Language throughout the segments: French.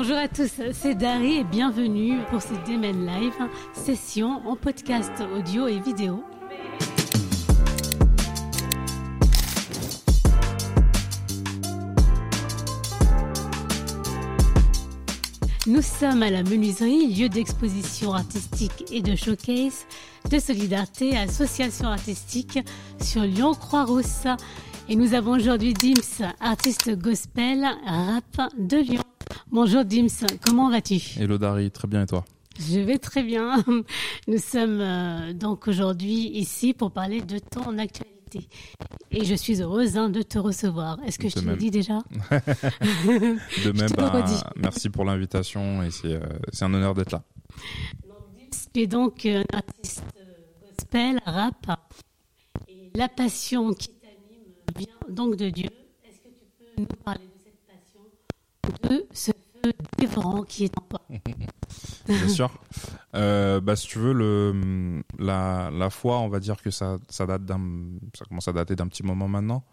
Bonjour à tous, c'est Dari et bienvenue pour ce Demen Live, session en podcast audio et vidéo. Nous sommes à la menuiserie, lieu d'exposition artistique et de showcase de solidarité, association artistique sur Lyon-Croix-Rousse. Et nous avons aujourd'hui Dims, artiste gospel, rap de Lyon. Bonjour Dims, comment vas-tu? Hello Dari, très bien et toi? Je vais très bien. Nous sommes euh, donc aujourd'hui ici pour parler de ton actualité. Et je suis heureuse hein, de te recevoir. Est-ce que je te l'ai dit déjà? De même, bah, merci pour l'invitation et c'est euh, un honneur d'être là. Tu es donc un artiste gospel, rap. Et la passion qui t'anime vient donc de Dieu. Est-ce que tu peux nous parler de ce feu qui est en toi Bien sûr. Euh, bah, si tu veux, le, la, la foi, on va dire que ça, ça, date ça commence à dater d'un petit moment maintenant.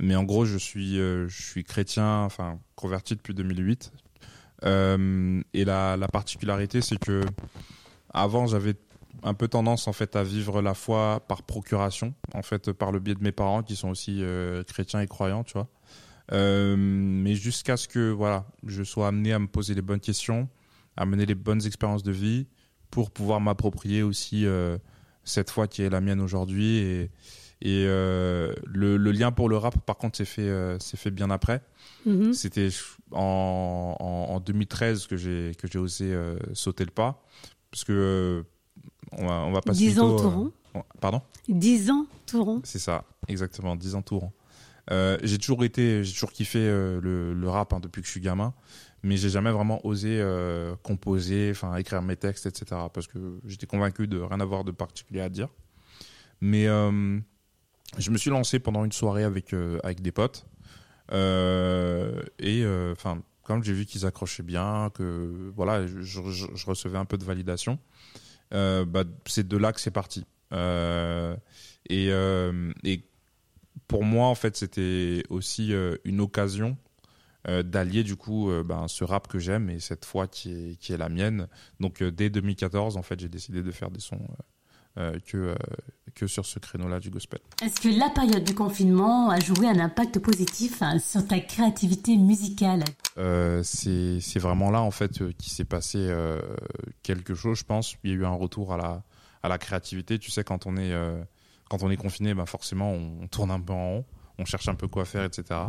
Mais en gros, je suis, euh, je suis chrétien, enfin converti depuis 2008. Euh, et la, la particularité, c'est que avant, j'avais un peu tendance en fait à vivre la foi par procuration, en fait par le biais de mes parents qui sont aussi chrétiens et croyants, tu vois. Mais jusqu'à ce que voilà, je sois amené à me poser les bonnes questions, à mener les bonnes expériences de vie pour pouvoir m'approprier aussi euh, cette foi qui est la mienne aujourd'hui et, et euh, le, lien pour le rap par contre s'est fait euh, fait bien après. Mm-hmm. c'était en, en, 2013 que j'ai osé sauter le pas. Parce que on va on va passer 10 ans tout rond pardon? 10 ans tout rond c'est ça exactement 10 ans tout rond j'ai toujours été j'ai toujours kiffé le, le, rap hein, depuis que je suis gamin mais j'ai jamais vraiment osé euh, composer, enfin écrire mes textes, etc. Parce que j'étais convaincu de rien avoir de particulier à dire. Mais euh, je me suis lancé pendant une soirée avec euh, avec des potes et enfin quand j'ai vu qu'ils accrochaient bien, que voilà, je, recevais un peu de validation. Bah, c'est de là que c'est parti. et, et pour moi, en fait, c'était aussi une occasion euh, d'allier du coup euh, ben, ce rap que j'aime et cette foi qui est, qui est la mienne. Donc euh, dès 2014, en fait, j'ai décidé de faire des sons que, que sur ce créneau-là du gospel. Est-ce que la période du confinement a joué un impact positif hein, sur ta créativité musicale? C'est vraiment là en fait qu'il s'est passé quelque chose, je pense. Il y a eu un retour à la, à la créativité. Tu sais, quand on est, quand on est confiné, ben forcément, on tourne un peu en rond on cherche un peu quoi faire, etc.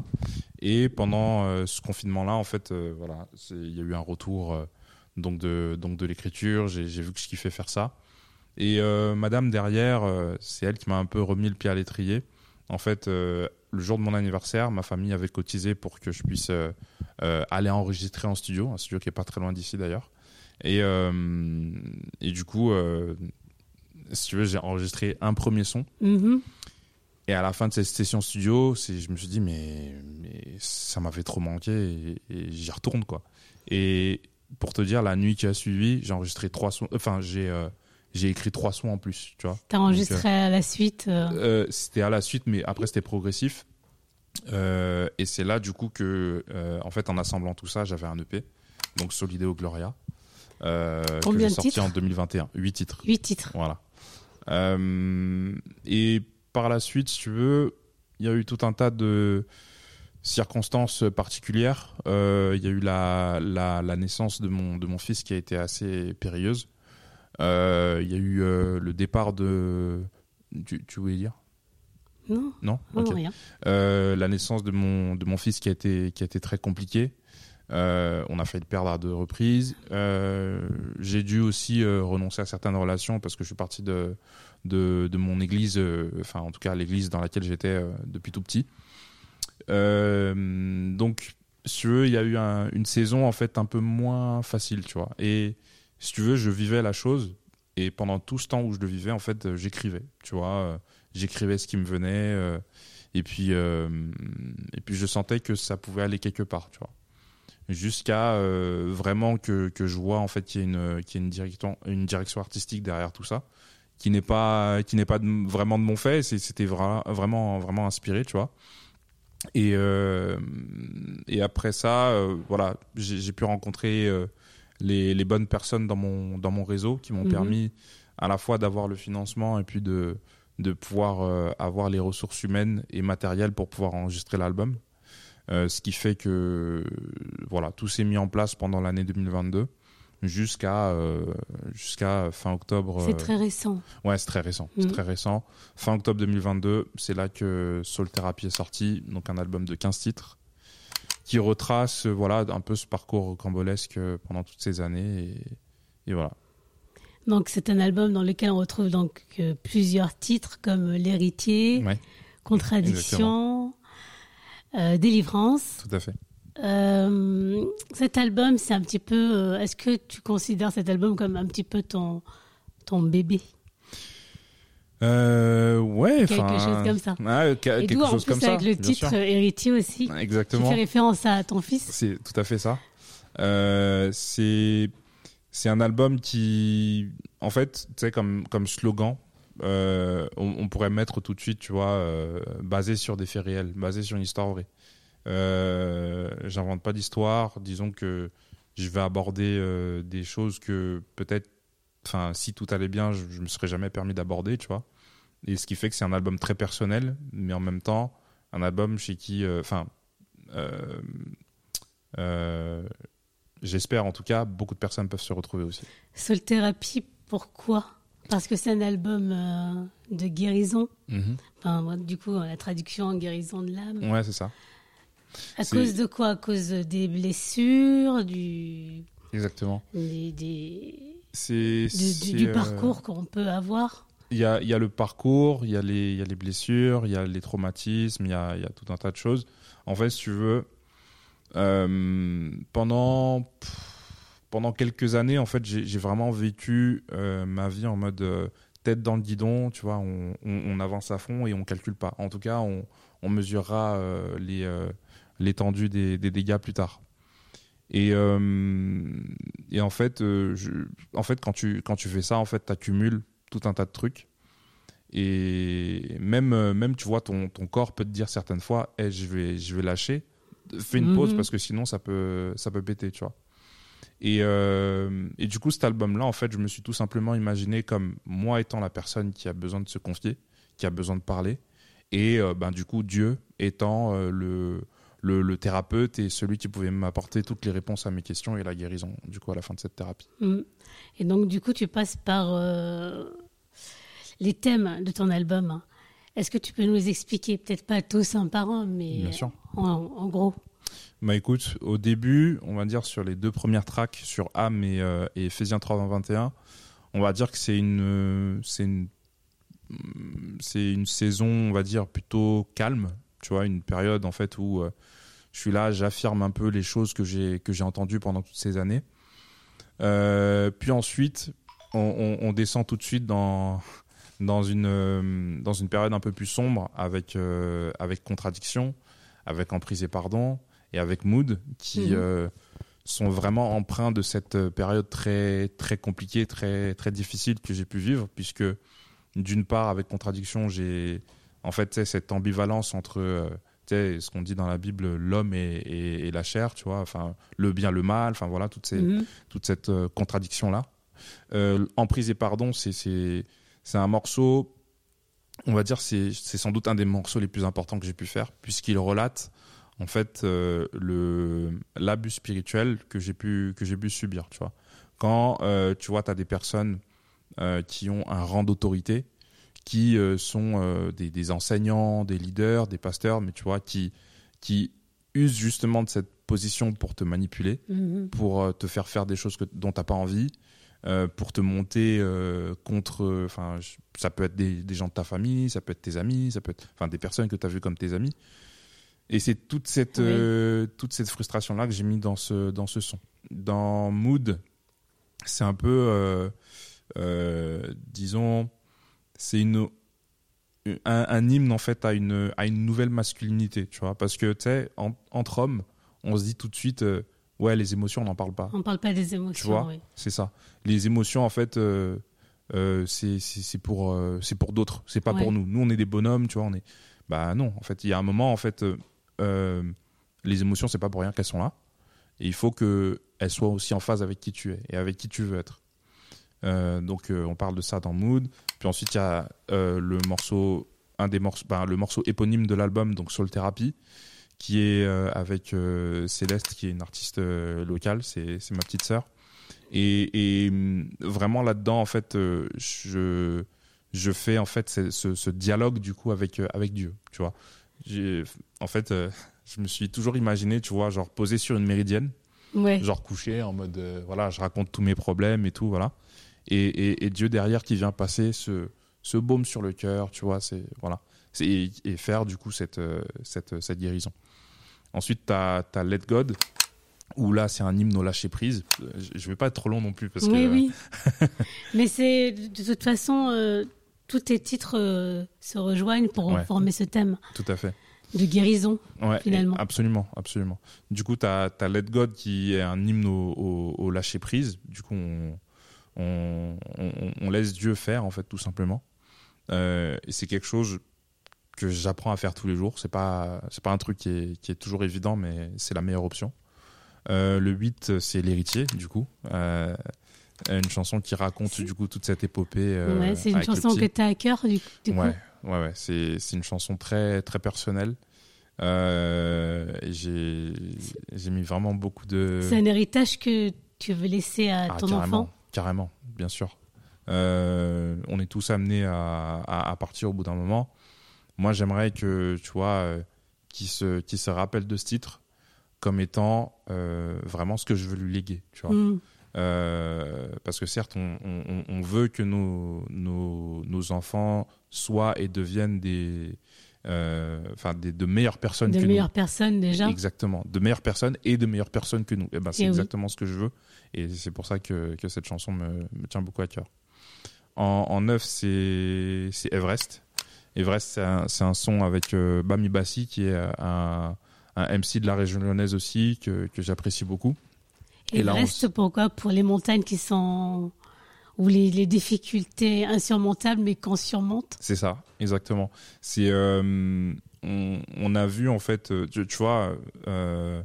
Et pendant euh, ce confinement-là, en fait, euh, voilà, il y a eu un retour euh, donc de donc de l'écriture. J'ai vu que je kiffais faire ça. Et Madame derrière, c'est elle qui m'a un peu remis le pied à l'étrier. En fait, le jour de mon anniversaire, ma famille avait cotisé pour que je puisse aller enregistrer en studio, un studio qui est pas très loin d'ici d'ailleurs. Et, et du coup, si tu veux, j'ai enregistré un premier son. Mm-hmm. Et à la fin de cette session studio, je me suis dit, mais, mais ça m'avait trop manqué et, j'y retourne, quoi. Et pour te dire, la nuit qui a suivi, j'ai enregistré trois sons, enfin, j'ai, euh, j'ai écrit trois sons en plus, tu vois. T'as enregistré euh, à la suite euh C'était à la suite, mais après, c'était progressif. et c'est là, du coup, que, en fait, en assemblant tout ça, j'avais un EP, donc Solideo Gloria. Combien que j'ai sorti en 2021 Huit titres. Huit titres. Voilà. Et par la suite, si tu veux, il y a eu tout un tas de circonstances particulières. Euh, il y a eu la, la, naissance de mon, de mon fils qui a été assez périlleuse. Euh, il y a eu euh, le départ de... Tu, tu voulais dire? Non. Non, rien. La naissance de mon, de mon fils qui a été, qui a été très compliquée. On a failli le perdre à deux reprises. J'ai dû aussi renoncer à certaines relations parce que je suis parti de, mon église, euh, enfin en tout cas l'église dans laquelle j'étais euh, depuis tout petit. Euh, donc, si tu veux, il y a eu une saison en fait un peu moins facile, tu vois. Et si tu veux, je vivais la chose et pendant tout ce temps où je le vivais, en fait, j'écrivais, tu vois. j'écrivais ce qui me venait et puis et puis je sentais que ça pouvait aller quelque part, tu vois. Jusqu'à vraiment que, que je vois en fait qu'il y a une qu'il y a une direction une direction artistique derrière tout ça qui n'est pas qui n'est pas vraiment de mon fait c'était vraiment vraiment inspiré tu vois Et, et après ça, voilà, j'ai pu rencontrer les, les, bonnes personnes dans mon, dans mon réseau qui m'ont mhm. permis à la fois d'avoir le financement et puis de, de pouvoir avoir les ressources humaines et matérielles pour pouvoir enregistrer l'album. Euh, ce qui fait que voilà, tout s'est mis en place pendant l'année 2022 jusqu'à euh, jusqu'à fin octobre. C'est très récent. Ouais, c'est très récent. C'est mm. très récent. Fin octobre 2022, c'est là que Soul Therapy est sorti, donc un album de 15 titres qui retrace voilà un peu ce parcours cambolesque pendant toutes ces années et, voilà. Donc c'est un album dans lequel on retrouve donc euh, plusieurs titres comme l'héritier, Contradiction, euh, Délivrance. Tout à fait. Euh, cet album, c'est un petit peu. Euh, est-ce que tu considères cet album comme un petit peu ton, ton bébé? Euh, ouais, quelque chose comme ça. Ah, quelque Et chose comme ça. Avec le titre Héritier aussi. Exactement. Qui fait référence à ton fils. C'est tout à fait ça. Euh, c'est c'est un album qui, en fait, tu sais, comme comme slogan, euh, on, pourrait mettre tout de suite, tu vois, euh, basé sur des faits réels, basé sur une histoire vraie. Euh, J'invente pas d'histoire. Disons que je vais aborder des choses que peut-être, enfin, si tout allait bien, je, me serais jamais permis d'aborder, tu vois. Et ce qui fait que c'est un album très personnel, mais en même temps, un album chez qui, enfin, j'espère en tout cas, beaucoup de personnes peuvent se retrouver aussi. Soul Thérapie, pourquoi? Parce que c'est un album euh, de guérison. Mhm. Enfin, du coup, la traduction en guérison de l'âme. Ouais, c'est ça. À cause de quoi? À cause des blessures, du. Exactement. Des, des... C'est, du, du, euh, parcours qu'on peut avoir. Il y a, y a, le parcours, il y, a les, y a les blessures, il y a les traumatismes, il y a, y a, tout un tas de choses. En fait, si tu veux, euh, pendant pendant quelques années, en fait, j'ai vraiment vécu euh, ma vie en mode euh, tête dans le guidon. Tu vois, on, avance à fond et on calcule pas. En tout cas, on, mesurera euh, les l'étendue des, dégâts plus tard. Et, et en fait, en fait, quand tu quand tu fais ça, en fait, tu accumules tout un tas de trucs. Et même même tu vois ton, ton corps peut te dire certaines fois, hey, je vais je vais lâcher, fais une pause mhm. parce que sinon ça peut ça peut péter, tu vois. Et, euh, et, du coup, cet album-là, en fait, je me suis tout simplement imaginé comme moi étant la personne qui a besoin de se confier, qui a besoin de parler, et euh, ben, du coup, Dieu étant euh, le, le, le, thérapeute et celui qui pouvait m'apporter toutes les réponses à mes questions et la guérison, du coup, à la fin de cette thérapie. Mm. Et donc, du coup, tu passes par les thèmes de ton album. Est-ce que tu peux nous expliquer, peut-être pas tous un par un, mais en, en gros? Bah écoute, au début, on va dire sur les deux premières tracks, sur âme et, euh, et Ephésiens 3.21, on va dire que c'est une, c'est une, saison, on va dire, plutôt calme, tu vois, une période en fait où euh, je suis là, j'affirme un peu les choses que j'ai, entendues pendant toutes ces années. Euh, puis ensuite, on, descend tout de suite dans, une, dans une période un peu plus sombre avec contradiction, avec emprise et pardon, et avec Mood qui mhm. euh, sont vraiment empreints de cette euh, période très très compliquée, très très difficile que j'ai pu vivre puisque d'une part avec contradiction j'ai en fait cette ambivalence entre euh, ce qu'on dit dans la Bible l'homme et, la chair tu vois enfin le bien le mal enfin voilà toutes ces, mhm. toute cette contradiction là emprise et pardon c'est un morceau on va dire c'est c'est sans doute un des morceaux les plus importants que j'ai pu faire puisqu'il relate en fait euh, le l'abus spirituel que j'ai pu que j'ai pu subir tu vois quand euh, tu vois tu as des personnes euh, qui ont un rang d'autorité qui sont des, des, enseignants des leaders des pasteurs mais tu vois qui qui usent justement de cette position pour te manipuler mm-hmm. pour te faire faire des choses que, dont t'as pas envie pour te monter contre enfin ça peut être des, des, gens de ta famille ça peut être tes amis ça peut être enfin des personnes que tu as vues comme tes amis et c'est toute cette, euh, toute cette frustration-là que j'ai mis dans ce, dans ce son. Dans Mood, c'est un peu, euh, euh, disons, c'est une, un, hymne en fait à une, à une nouvelle masculinité, tu vois. Parce que, tu sais, entre hommes, on se dit tout de suite, ouais, les émotions, on n'en parle pas. On parle pas des émotions, tu vois, c'est ça. Les émotions, en fait, c'est pour, c'est pour d'autres, c'est pas pour nous. Nous, on est des bonhommes, tu vois, on est. Bah non, en fait, il y a un moment, en fait euh, les émotions, c'est pas pour rien qu'elles sont là. Et il faut qu'elles soient aussi en phase avec qui tu es et avec qui tu veux être. Euh, donc, euh, on parle de ça dans Mood. Puis ensuite, il y a le morceau, un des morceaux, ben, le morceau éponyme de l'album, donc Soul Therapy, qui est avec Céleste, qui est une artiste locale. C'est ma petite sœur. Et, mm, vraiment là-dedans, en fait, je fais en fait ce, ce, dialogue du coup avec avec Dieu, tu vois. En fait, je me suis toujours imaginé, tu vois, genre posé sur une méridienne, genre couché en mode, euh, voilà, je raconte tous mes problèmes et tout, voilà. Et, et, Dieu derrière qui vient passer ce, ce baume sur le cœur, tu vois, c'est voilà, et, et, faire du coup cette, euh, cette, cette guérison. Ensuite, tu as, as, Let God, où là, c'est un hymne au lâcher prise. Je vais pas être trop long non plus parce oui, que. Oui, Mais c'est de toute façon, euh, tous tes titres se rejoignent pour former ce thème. Tout à fait de guérison finalement. Absolument, absolument. Du coup, tu as, Let God qui est un hymne au, lâcher prise. Du coup, on, on, laisse Dieu faire en fait tout simplement. Euh, et c'est quelque chose que j'apprends à faire tous les jours. C'est pas c'est pas un truc qui est, qui est toujours évident, mais c'est la meilleure option. Euh, le 8, c'est l'héritier, du coup. Euh, une chanson qui raconte du coup toute cette épopée. ouais, c'est une chanson que tu as à cœur du, coup. Ouais, ouais, ouais. C'est, une chanson très, très personnelle. Euh, j'ai, mis vraiment beaucoup de. C'est un héritage que tu veux laisser à ah, ton enfant? Carrément, bien sûr. Euh, on est tous amenés à, à, partir au bout d'un moment. Moi, j'aimerais que, tu vois, euh, qui se, qui se rappelle de ce titre comme étant euh, vraiment ce que je veux lui léguer, tu vois. Mm. Euh, parce que certes, on, on, on veut que nos, nos, nos, enfants soient et deviennent des, euh, enfin, de meilleures personnes de que meilleures personnes déjà. Exactement, de meilleures personnes et de meilleures personnes que nous. Et eh ben, c'est eh exactement ce que je veux, et c'est pour ça que, que cette chanson me, me, tient beaucoup à cœur. En, en neuf, c'est Everest. Everest, c'est un, un, son avec euh, Bami Bassi, qui est un, un MC de la région lyonnaise aussi, que, que j'apprécie beaucoup. Et, là, reste pourquoi? Pour les montagnes qui sont ou les, les, difficultés insurmontables mais qu'on surmonte? C'est ça, exactement. C'est euh, on, on, a vu en fait, euh, tu, tu vois, euh,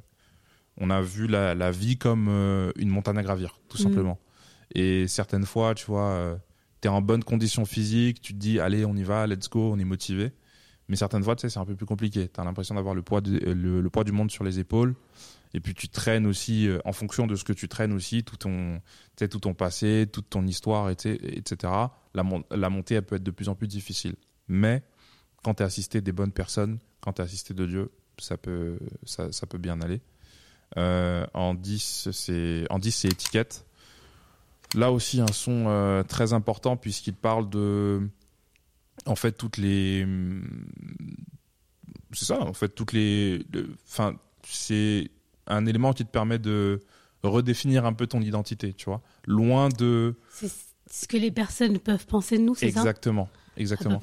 on a vu la, la vie comme euh, une montagne à gravir, tout mm. simplement. Et certaines fois, tu vois, tu es en bonne condition physique, tu te dis allez, on y va, let's go, on est motivé. Mais certaines fois, tu sais, c'est un peu plus compliqué. Tu as l'impression d'avoir le poids, le, le, poids du monde sur les épaules et puis tu traînes aussi euh, en fonction de ce que tu traînes aussi tout ton tout ton passé toute ton histoire etc la, la montée elle peut être de plus en plus difficile. Mais quand tu es assisté des bonnes personnes quand tu es assisté de Dieu ça peut ça, ça peut bien aller. Euh, en 10 c'est en 10 c'est étiquette. Là aussi un son euh, très important puisqu'il parle de en fait toutes les c'est ça en fait toutes les enfin c'est un élément qui te permet de redéfinir un peu ton identité, tu vois. Loin de. C'est ce que les personnes peuvent penser de nous, c'est ça? Exactement. Exactement.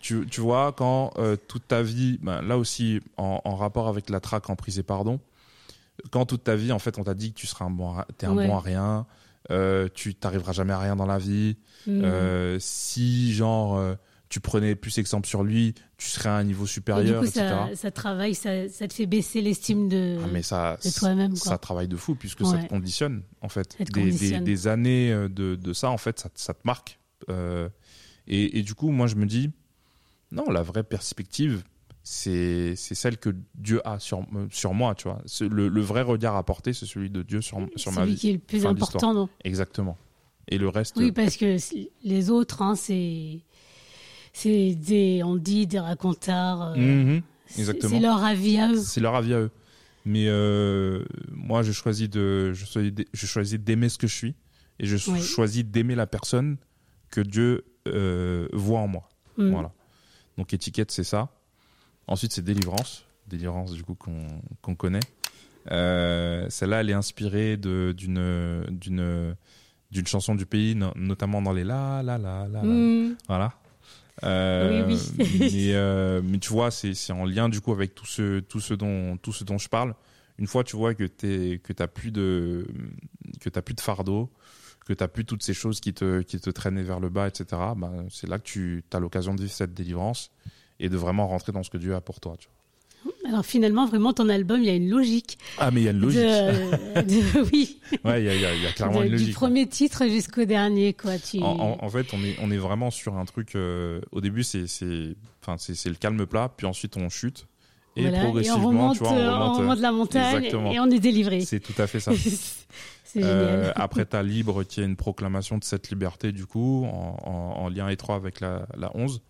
tu, tu, vois, quand euh, toute ta vie, ben, là aussi, en, en, rapport avec la traque en prise et pardon, quand toute ta vie, en fait, on t'a dit que tu seras un bon, es un bon à rien, euh, tu t'arriveras jamais à rien dans la vie. Mmh. Euh, si, genre, tu prenais plus exemple sur lui, tu serais à un niveau supérieur, du coup, Ça, ça, travaille, ça, ça, te fait baisser l'estime de, ah, mais ça, de toi-même. Ça travaille de fou puisque ça te conditionne en fait. Des, des, des, années euh, de, de, ça en fait, ça, ça te marque. Euh, et, et, du coup, moi je me dis, non, la vraie perspective, c'est celle que Dieu a sur, sur moi, tu vois. Le, le, vrai regard à porter, c'est celui de Dieu sur, sur ma vie. Celui qui est le plus important, non? Exactement. Et le reste. Oui, parce que les autres, hein, c'est c'est des, on dit des racontards. Euh, mhm, c'est leur avis à eux. C'est leur avis à eux. Mais euh, moi, je choisis de, je choisis, je choisis d'aimer ce que je suis et je choisis d'aimer la personne que Dieu euh, voit en moi. Mhm. Voilà. Donc étiquette, c'est ça. Ensuite, c'est délivrance, délivrance du coup qu'on connaît. Celle-là, elle est inspirée d'une d'une d'une chanson du pays, notamment dans les la la la la. la. Mhm. Voilà. Euh, oui, oui. mais, euh, mais, tu vois, c'est en lien du coup avec tout ce, tout ce, dont, tout ce dont je parle. Une fois, tu vois que tu que plus de que as plus de fardeau, que tu plus toutes ces choses qui te, qui te traînaient vers le bas, etc. Bah, c'est là que tu as l'occasion de vivre cette délivrance et de vraiment rentrer dans ce que Dieu a pour toi. Tu vois. Alors finalement, vraiment, ton album, il y a une logique. Ah, mais il y a une logique. oui. Ouais, il y a, y a, clairement une logique. Du premier titre jusqu'au dernier, quoi. Tu... En, fait, on est, on est vraiment sur un truc. Euh, au début, c'est, enfin, c'est, le calme plat, puis ensuite on chute. Et progressivement, on remonte, tu vois, on remonte, la montagne et on est délivré. C'est tout à fait ça. c'est euh, après, t'as Libre qui est une proclamation de cette liberté, du coup, en, en, lien étroit avec la, la 11.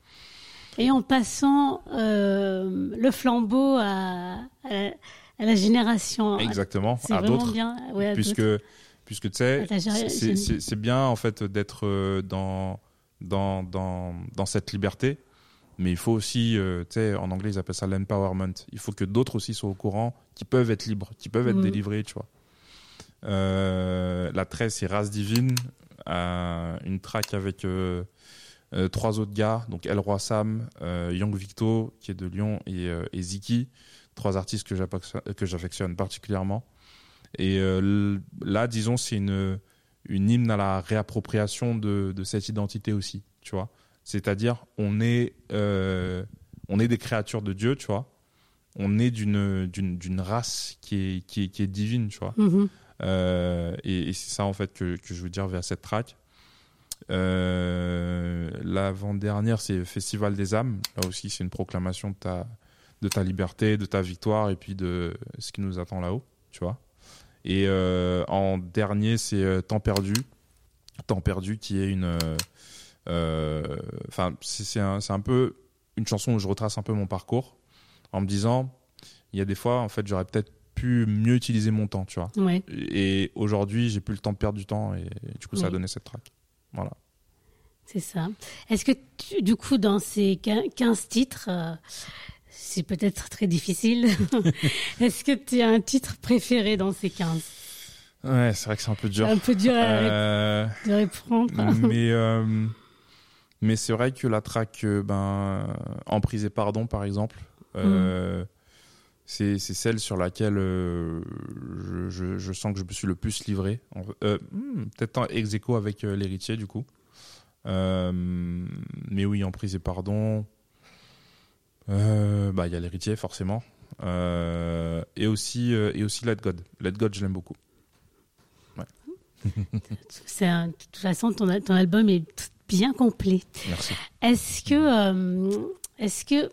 Et en passant euh, le flambeau à, à, la, génération. Exactement, à d'autres. puisque, puisque tu sais, c'est bien en fait d'être euh, dans, dans, dans, dans cette liberté, mais il faut aussi, euh, tu sais, en anglais ils appellent ça l'empowerment. Il faut que d'autres aussi soient au courant, qui peuvent être libres, qui peuvent être mm. délivrés, tu vois. la 13, c'est Race Divine, une track avec euh, trois autres gars, donc Elroy Sam, euh, Young Victo, qui est de Lyon, et, euh, et Ziki, trois artistes que j'affectionne particulièrement. Et là, disons, c'est une, une hymne à la réappropriation de, de cette identité aussi, tu vois. C'est-à-dire, on est, on est des créatures de Dieu, tu vois. On est d'une, d'une, race qui est, qui est, qui est divine, tu vois. Mm-hmm. et, et c'est ça, en fait, que, que je veux dire vers cette track. Euh, l'avant-dernière, c'est Festival des âmes. Là aussi, c'est une proclamation de ta, de ta liberté, de ta victoire et puis de ce qui nous attend là-haut, tu vois. Et euh, en dernier, c'est euh, Temps perdu. Temps perdu qui est une. Enfin, c'est un, un peu une chanson où je retrace un peu mon parcours en me disant il y a des fois, en fait, j'aurais peut-être pu mieux utiliser mon temps, tu vois. Et aujourd'hui, j'ai plus le temps de perdre du temps et, du coup, ça a donné cette track. Voilà. C'est ça. Est-ce que du coup, dans ces 15 titres, euh, c'est peut-être très difficile, est-ce que tu as un titre préféré dans ces 15 Ouais, c'est vrai que c'est un peu dur. Un peu dur à euh, de répondre. mais euh, mais c'est vrai que la track ben, Emprise et Pardon, par exemple, mm. C'est celle sur laquelle je, je, sens que je me suis le plus livré. Hmm, peut-être ex aequo avec l'héritier, du coup. Euh, mais oui, en prise et pardon. Euh, bah, il y a l'héritier forcément. Euh, et aussi et aussi Let God. Let God, je l'aime beaucoup. C'est de toute façon, ton, ton, album est bien complet. Merci. Est-ce que, est-ce que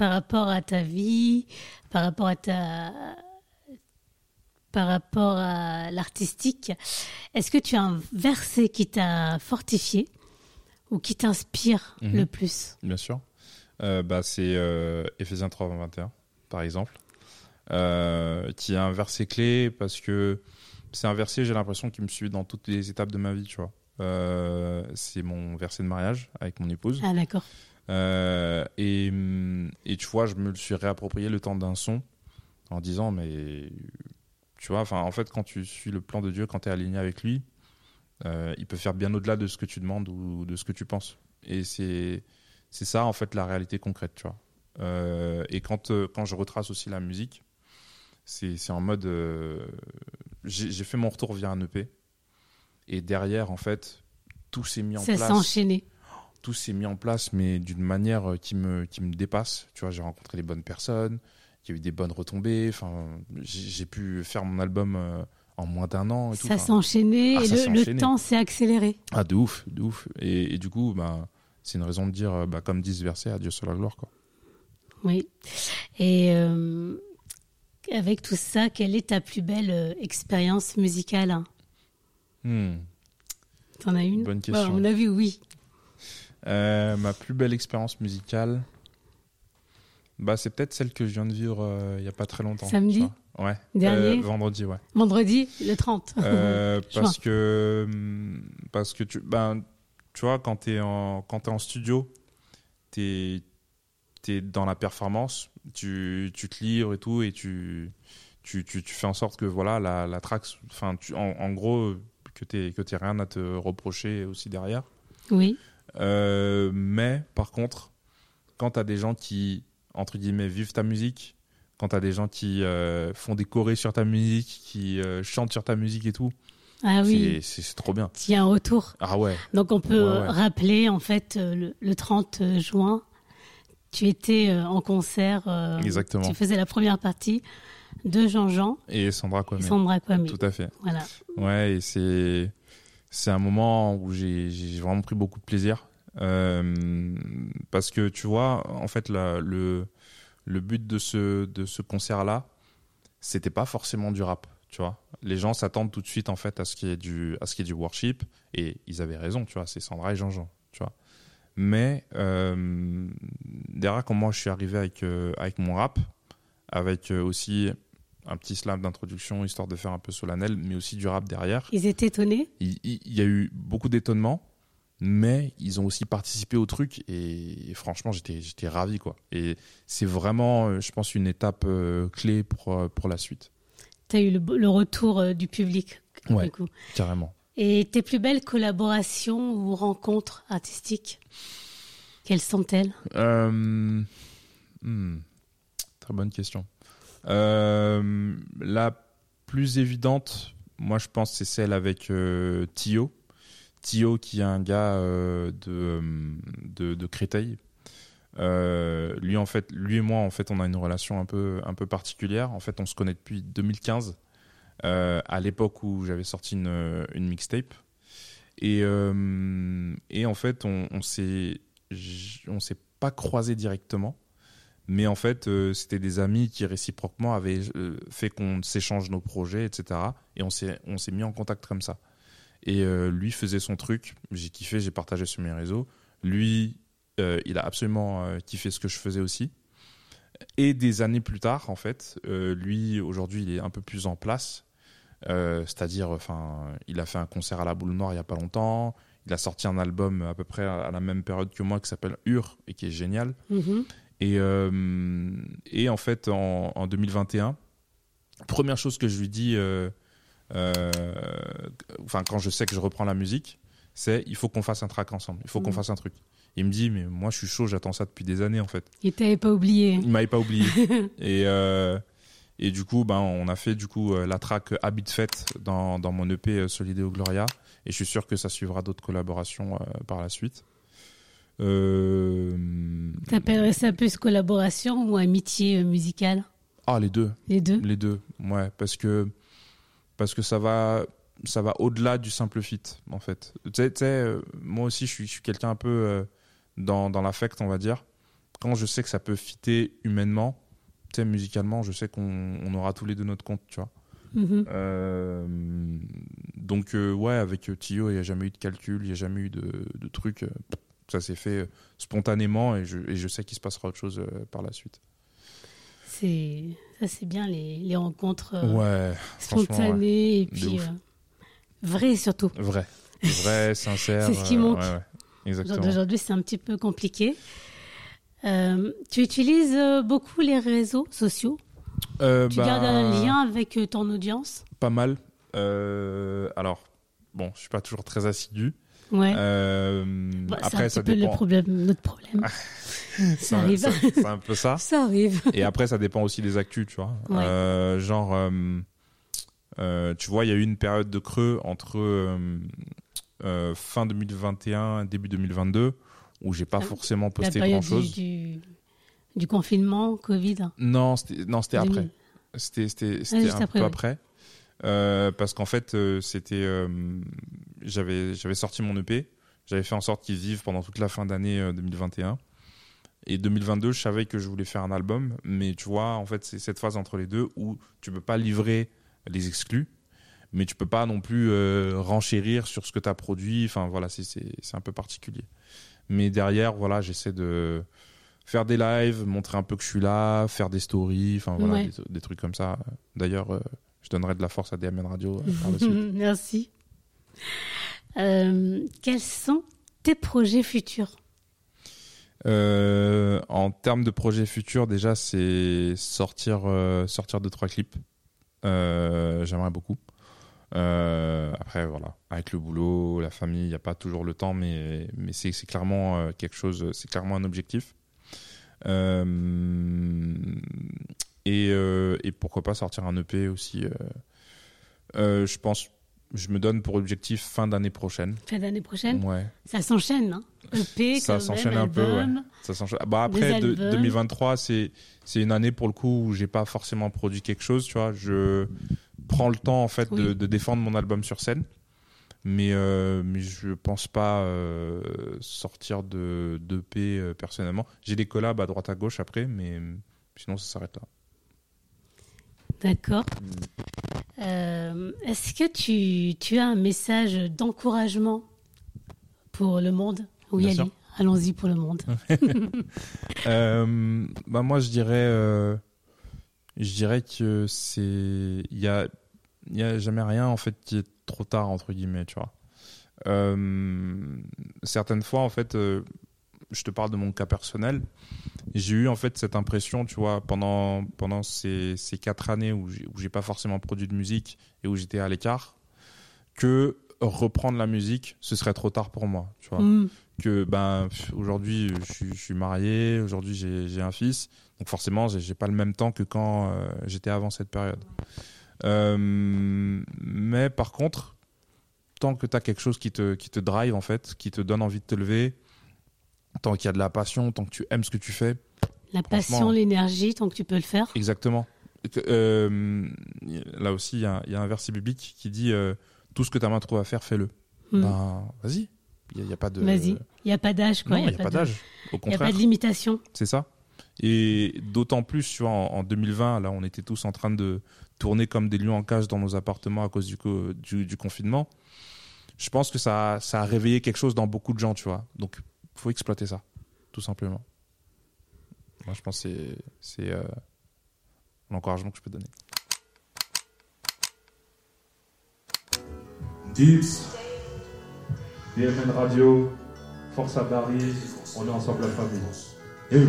par rapport à ta vie, par rapport à ta, par rapport à l'artistique, est-ce que tu as un verset qui t'a fortifié ou qui t'inspire mhm. le plus? Bien sûr. Euh, bah, c'est euh, Ephésiens 3, 21, par exemple, euh, qui est un verset clé parce que c'est un verset, j'ai l'impression, qui me suit dans toutes les étapes de ma vie, tu vois. C'est mon verset de mariage avec mon épouse. Ah, d'accord. et, et tu vois, je me le suis réapproprié le temps d'un son en disant, mais tu vois, enfin, en fait, quand tu suis le plan de Dieu, quand tu es aligné avec lui, euh, il peut faire bien au-delà de ce que tu demandes ou de ce que tu penses. Et c'est c'est ça en fait la réalité concrète, tu vois. Euh, et quand euh, quand je retrace aussi la musique, c'est c'est en mode j'ai fait mon retour via un EP et derrière en fait tout s'est mis en place. Ça s'est enchaîné. Tout s'est mis en place, mais d'une manière qui me qui me dépasse. Tu vois, j'ai rencontré les bonnes personnes il y a eu des bonnes retombées. Enfin, j'ai pu faire mon album euh, en moins d'un an. Et ça s'est enchaîné ah, et le, temps s'est accéléré. Ah, de ouf, de ouf. Et, du coup, bah, c'est une raison de dire, euh, bah, comme disent versets, à Dieu soit la gloire. Quoi. Oui. Et euh, avec tout ça, quelle est ta plus belle expérience musicale hein? Hmm. T'en as une Bonne question. on a vu, oui. ma plus belle expérience musicale, bah, c'est peut-être celle que je viens de vivre euh, il n'y a pas très longtemps. Samedi Ouais. Dernier euh, Vendredi, ouais. Vendredi, le 30. Euh, parce, que, hum, parce que tu, ben, tu vois, quand tu es, es en studio, tu es, dans la performance, tu, tu te livres et tout, et tu, tu, tu, tu fais en sorte que voilà, la, la track, enfin, en, en, gros, que tu n'aies rien à te reprocher aussi derrière. Oui. mais par contre, quand tu as des gens qui entre guillemets, vivre ta musique, quand tu as des gens qui euh, font des chorés sur ta musique, qui euh, chantent sur ta musique et tout. Ah oui. C'est trop bien. Il y a un retour. Ah ouais. Donc on peut rappeler, en fait, euh, le, 30 juin, tu étais en concert. Exactement. Tu faisais la première partie de Jean-Jean. Et Sandra Kwame. Sandra Kwame. Tout à fait. Voilà. Ouais, et c'est c'est un moment où j'ai vraiment pris beaucoup de plaisir. Euh, parce que tu vois, en fait, la, le, le but de ce, de ce concert-là, c'était pas forcément du rap, tu vois. Les gens s'attendent tout de suite, en fait, à ce qui est du, à ce qui est du worship, et ils avaient raison, tu vois, c'est Sandra et Jean-Jean, tu vois. Mais euh, derrière, quand moi je suis arrivé avec, euh, avec mon rap, avec aussi un petit slam d'introduction histoire de faire un peu solennel, mais aussi du rap derrière. Ils étaient étonnés Il, y a eu beaucoup d'étonnement, mais ils ont aussi participé au truc et, franchement, j'étais, ravi. Quoi. Et c'est vraiment, euh, je pense, une étape euh, clé pour, euh, pour la suite. Tu as eu le, retour du public. Ouais, du coup. carrément. Et tes plus belles collaborations ou rencontres artistiques, quelles sont-elles? Hmm, Très bonne question. Euh, la plus évidente, moi je pense, c'est celle avec euh, Tio. Tio, qui est un gars euh, de, de, Créteil. lui, en fait, lui et moi, en fait, on a une relation un peu, un peu particulière. En fait, on se connaît depuis 2015, à l'époque où j'avais sorti une, une mixtape. Et, et en fait, on, on s'est, on s'est pas croisé directement. Mais en fait, euh, c'était des amis qui réciproquement avaient euh, fait qu'on s'échange nos projets, etc. Et on s'est, mis en contact comme ça. Et euh, lui faisait son truc, j'ai kiffé, j'ai partagé sur mes réseaux. Lui, il a absolument kiffé ce que je faisais aussi. Et des années plus tard, en fait, lui, aujourd'hui, il est un peu plus en place. c'est-à-dire, il a fait un concert à la Boule Noire il y a pas longtemps. Il a sorti un album à peu près à la même période que moi qui s'appelle Ur et qui est génial. Mm-hmm. Et, euh, et en fait, en, en, 2021, première chose que je lui dis, euh, euh, enfin, quand je sais que je reprends la musique, c'est il faut qu'on fasse un track ensemble, il faut qu'on mmh. fasse un truc. Il me dit, mais moi je suis chaud, j'attends ça depuis des années en fait. Il t'avait pas oublié. Il m'avait pas oublié. et, et du coup, ben, on a fait du coup la track Habit Fête dans, dans mon EP Solideo Gloria. Et je suis sûr que ça suivra d'autres collaborations par la suite. Euh... T'appellerais ça plus collaboration ou amitié euh, musicale? Ah, les deux. Les deux? Les deux, ouais. Parce que, parce que ça va, ça va au-delà du simple fit, en fait. Tu sais, euh, moi aussi, je suis, je suis quelqu'un un peu dans, dans l'affect, on va dire. Quand je sais que ça peut fitter humainement, tu sais, musicalement, je sais qu'on on aura tous les deux notre compte, tu vois. Euh, donc, ouais, avec Tio, il n'y a jamais eu de calcul, il n'y a jamais eu de, de trucs ça s'est fait euh, spontanément et je, et je sais qu'il se passera autre chose euh, par la suite. C'est ça, c'est bien les, les rencontres euh, ouais, spontanées et puis vraies surtout. Vrai, vrai, sincère. c'est ce qui manque. Aujourd'hui, c'est un petit peu compliqué. tu utilises beaucoup les réseaux sociaux? Euh, Tu bah, gardes un lien avec ton audience? Pas mal. alors, bon, je suis pas toujours très assidu. Ouais. Euh, bah, après, ça dépend. Le problème, notre problème. ça arrive. C'est un peu ça. ça arrive. Et après, ça dépend aussi des actus, tu vois. Euh, genre, euh, tu vois, il y a eu une période de creux entre fin 2021 début 2022 où j'ai pas ah, forcément posté grand chose. Du, du, confinement, Covid. Non, c'était non, c'était après. C'était c'était ah, un peu après. Euh, parce qu'en fait, euh, c'était, euh, j'avais, j'avais sorti mon EP, j'avais fait en sorte qu'il vive pendant toute la fin d'année 2021. Et 2022, je savais que je voulais faire un album, mais tu vois, en fait, c'est cette phase entre les deux où tu peux pas livrer les exclus, mais tu peux pas non plus renchérir sur ce que tu as produit. Enfin, voilà, c'est un peu particulier. Mais derrière, voilà, j'essaie de faire des lives, montrer un peu que je suis là, faire des stories, enfin voilà, des, des, trucs comme ça. D'ailleurs, je donnerai de la force à DMN Radio euh, par la suite. Merci. Euh, quels sont tes projets futurs euh, En termes de projets futurs, déjà, c'est sortir, sortir deux, trois clips. J'aimerais beaucoup. après, voilà, avec le boulot, la famille, il n'y a pas toujours le temps, mais, mais c'est clairement quelque chose, c'est clairement un objectif. Euh, et, euh, et, pourquoi pas sortir un EP aussi. Euh, je pense je me donne pour objectif fin d'année prochaine. Fin d'année prochaine Ouais. Ça s'enchaîne, hein EP, Ça s'enchaîne un peu, ouais. Ça s'enchaîne. Bah après Des de- albums. 2023, c'est c'est une année pour le coup où j'ai pas forcément produit quelque chose, tu vois. Je prends le temps en fait de, Oui. de défendre mon album sur scène, mais euh, mais je pense pas euh, sortir de d'EP euh, personnellement. J'ai des collabs à droite à gauche après, mais sinon ça s'arrête là. D'accord. Euh, Est-ce que tu, tu as un message d'encouragement pour le monde? Oui, allez, allons-y pour le monde. Euh, bah moi je dirais euh, je dirais que c'est il y a y a jamais rien en fait qui est trop tard entre guillemets tu vois. Euh, certaines fois en fait je te parle de mon cas personnel. J'ai eu en fait cette impression tu vois pendant pendant ces, ces quatre années où j'ai pas forcément produit de musique et où j'étais à l'écart que reprendre la musique ce serait trop tard pour moi tu vois. Hmm, que ben aujourd'hui je suis, je suis marié, aujourd'hui j'ai un fils, donc forcément j'ai j'ai pas le même temps que quand euh, j'étais avant cette période. Euh, mais par contre, tant que tu as quelque chose qui te, qui te drive en fait, qui te donne envie de te lever, tant qu'il y a de la passion, tant que tu aimes ce que tu fais, La passion, l'énergie, tant que tu peux le faire. exactement. Euh, là aussi, il y, a- il y a un verset biblique qui dit euh, tout ce que ta main trouve à faire, fais-le. Hmm. Ben, vas-y. Il n'y a, pas de. Vas-y. Il n'y a pas d'âge, quoi. Il n'y a, pas de- d'âge. Au Il n'y a contraire. pas de limitation. C'est ça. Et d'autant plus, tu vois, en, en 2020, là, on était tous en train de tourner comme des lions en cage dans nos appartements à cause du, co- du, du confinement. Je pense que ça, ça a réveillé quelque chose dans beaucoup de gens, tu vois. Donc, faut exploiter ça, tout simplement. Moi, je pense que c'est- euh, l'encouragement que je peux donner. Dips, BMN Radio, Force à Paris, on est ensemble la famille. Hey.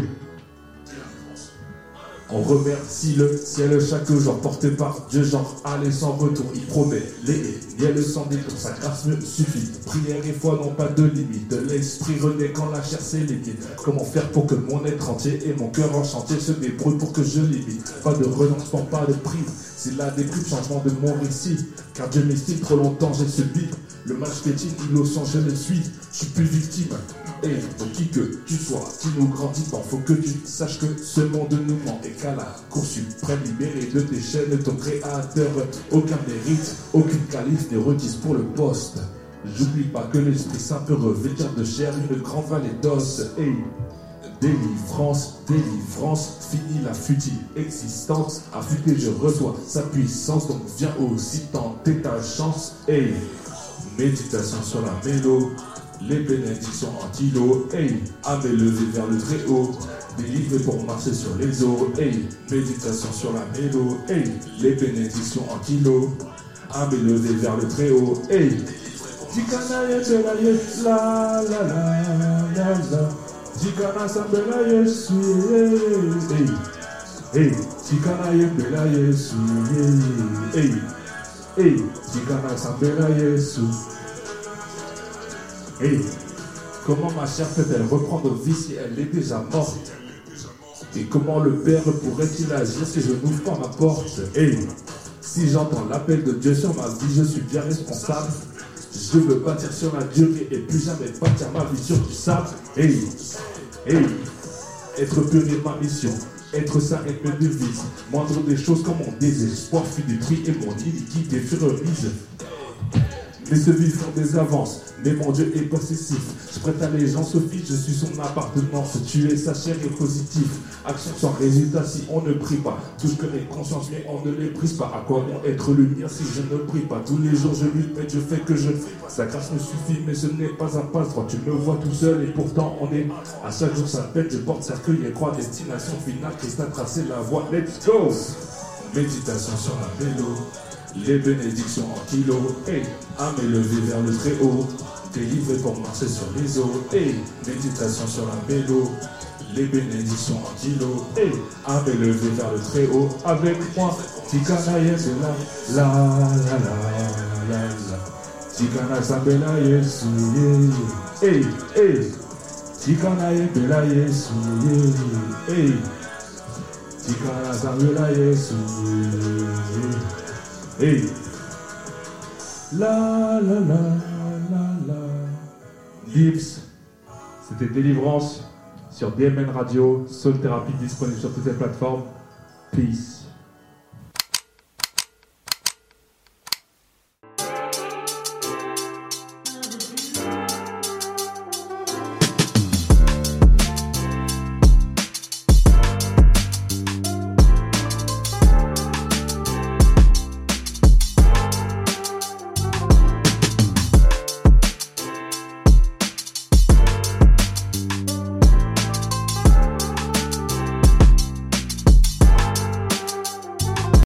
On remercie le ciel chaque jour porté par Dieu, genre aller sans retour. Il promet les miel sans détour, sa grâce me suffit. Prière et foi n'ont pas de limite. L'esprit renaît quand la chair s'élimine. Comment faire pour que mon être entier et mon cœur en chantier se débrouille pour que je limite? Pas de renoncement, pas de prise. C'est des plus changement de mon récit. Car Dieu m'estime trop longtemps, j'ai subi. Le match piétine, innocent, je le suis. Je suis plus victime. Et pour qui que tu sois, qui nous grandit faut que tu saches que ce monde nous ment et qu'à la Cour suprême libérée de tes chaînes, ton créateur, aucun mérite, aucune qualif n'est requise pour le poste. J'oublie pas que l'Esprit Saint peut revêtir de chair une grande vallée d'os. Et délivrance, délivrance, fini la futile existence. Affûté, je reçois sa puissance, donc viens aussi tenter ta chance. Et méditation sur la mélo, les bénédictions anti-lot, hey, à m'élever vers le très haut, délivré pour marcher sur les eaux, hey, méditation sur la mélo, hey, les bénédictions anti-lot, à m'élever vers le très haut, hey, la la la la la, Dikana sambela yesu, hey, hey, Dikana yembela yesu, hey, hey, Dikana sambela yesu. Comment ma chair peut-elle reprendre vie si elle est déjà morte? Et comment le Père pourrait-il agir si je n'ouvre pas ma porte? Hey, si j'entends l'appel de Dieu sur ma vie, je suis bien responsable. Je veux bâtir sur la durée et plus jamais bâtir ma vie sur du sable. Hey, hey, être pur est ma mission. Être saint est mes devises. Moindre des choses comme mon désespoir fut détruit et mon iniquité fut remise. Les semis font des avances, mais mon Dieu est possessif. Je prête allégeance au Fils, je suis son appartenance. Tuer sa chair est positif. Action sans résultat si on ne prie pas. Tous connaissent conscience, mais on ne les brise pas. À quoi bon être lumière si je ne prie pas? Tous les jours je lutte, mais je fais que je Sa grâce me suffit, mais ce n'est pas un passe droit. Tu me vois tout seul et pourtant on est. À chaque jour ça peine, je porte cercueil et croix. Destination finale, Christ a tracé la voie. Let's go! Méditation sur la vélo. Les bénédictions en kilo, hey, à m'élever vers le très haut, délivré pour marcher sur les eaux, hey, méditation sur la vélo, les bénédictions en kilo, hey, à m'élever vers le très haut, avec moi, Tikana Yesu, la, la, la, la, la, la, Tikana Sabela Yesu, yeah, hey, hey, Tikana Yebela Yesu, hey, Tikana Sabela Yesu, yeah. Hey, La la la la la. Gibbs. C'était Délivrance sur DMN Radio, Soul Therapy disponible sur toutes les plateformes. Peace.